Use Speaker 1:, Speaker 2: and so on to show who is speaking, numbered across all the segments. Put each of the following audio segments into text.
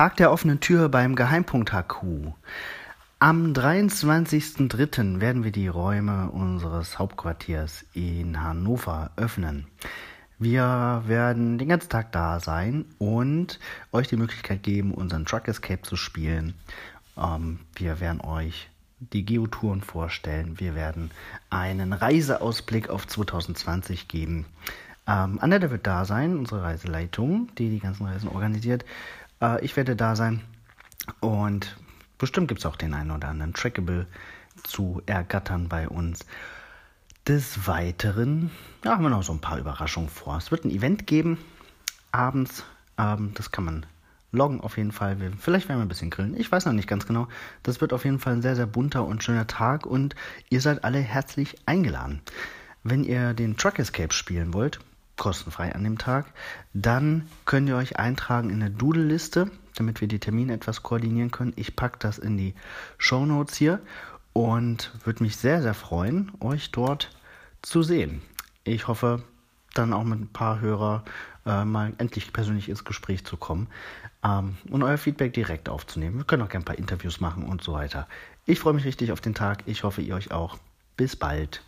Speaker 1: Tag der offenen Tür beim Geheimpunkt HQ. Am 23.03. werden wir die Räume unseres Hauptquartiers in Hannover öffnen. Wir werden den ganzen Tag da sein und euch die Möglichkeit geben, unseren Truck Escape zu spielen. Ähm, wir werden euch die Geotouren vorstellen. Wir werden einen Reiseausblick auf 2020 geben. Ähm, Annette wird da sein, unsere Reiseleitung, die die ganzen Reisen organisiert. Äh, ich werde da sein und bestimmt gibt es auch den einen oder anderen Trackable zu ergattern bei uns. Des Weiteren ja, haben wir noch so ein paar Überraschungen vor. Es wird ein Event geben, abends. Ähm, das kann man loggen auf jeden Fall. Wir, vielleicht werden wir ein bisschen grillen. Ich weiß noch nicht ganz genau. Das wird auf jeden Fall ein sehr, sehr bunter und schöner Tag und ihr seid alle herzlich eingeladen. Wenn ihr den Truck Escape spielen wollt, kostenfrei an dem Tag, dann könnt ihr euch eintragen in eine Doodle-Liste, damit wir die Termine etwas koordinieren können. Ich packe das in die Show Notes hier und würde mich sehr, sehr freuen, euch dort zu sehen. Ich hoffe, dann auch mit ein paar Hörer äh, mal endlich persönlich ins Gespräch zu kommen ähm, und euer Feedback direkt aufzunehmen. Wir können auch gerne ein paar Interviews machen und so weiter. Ich freue mich richtig auf den Tag. Ich hoffe, ihr euch auch. Bis bald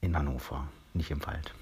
Speaker 1: in Hannover, nicht im Wald.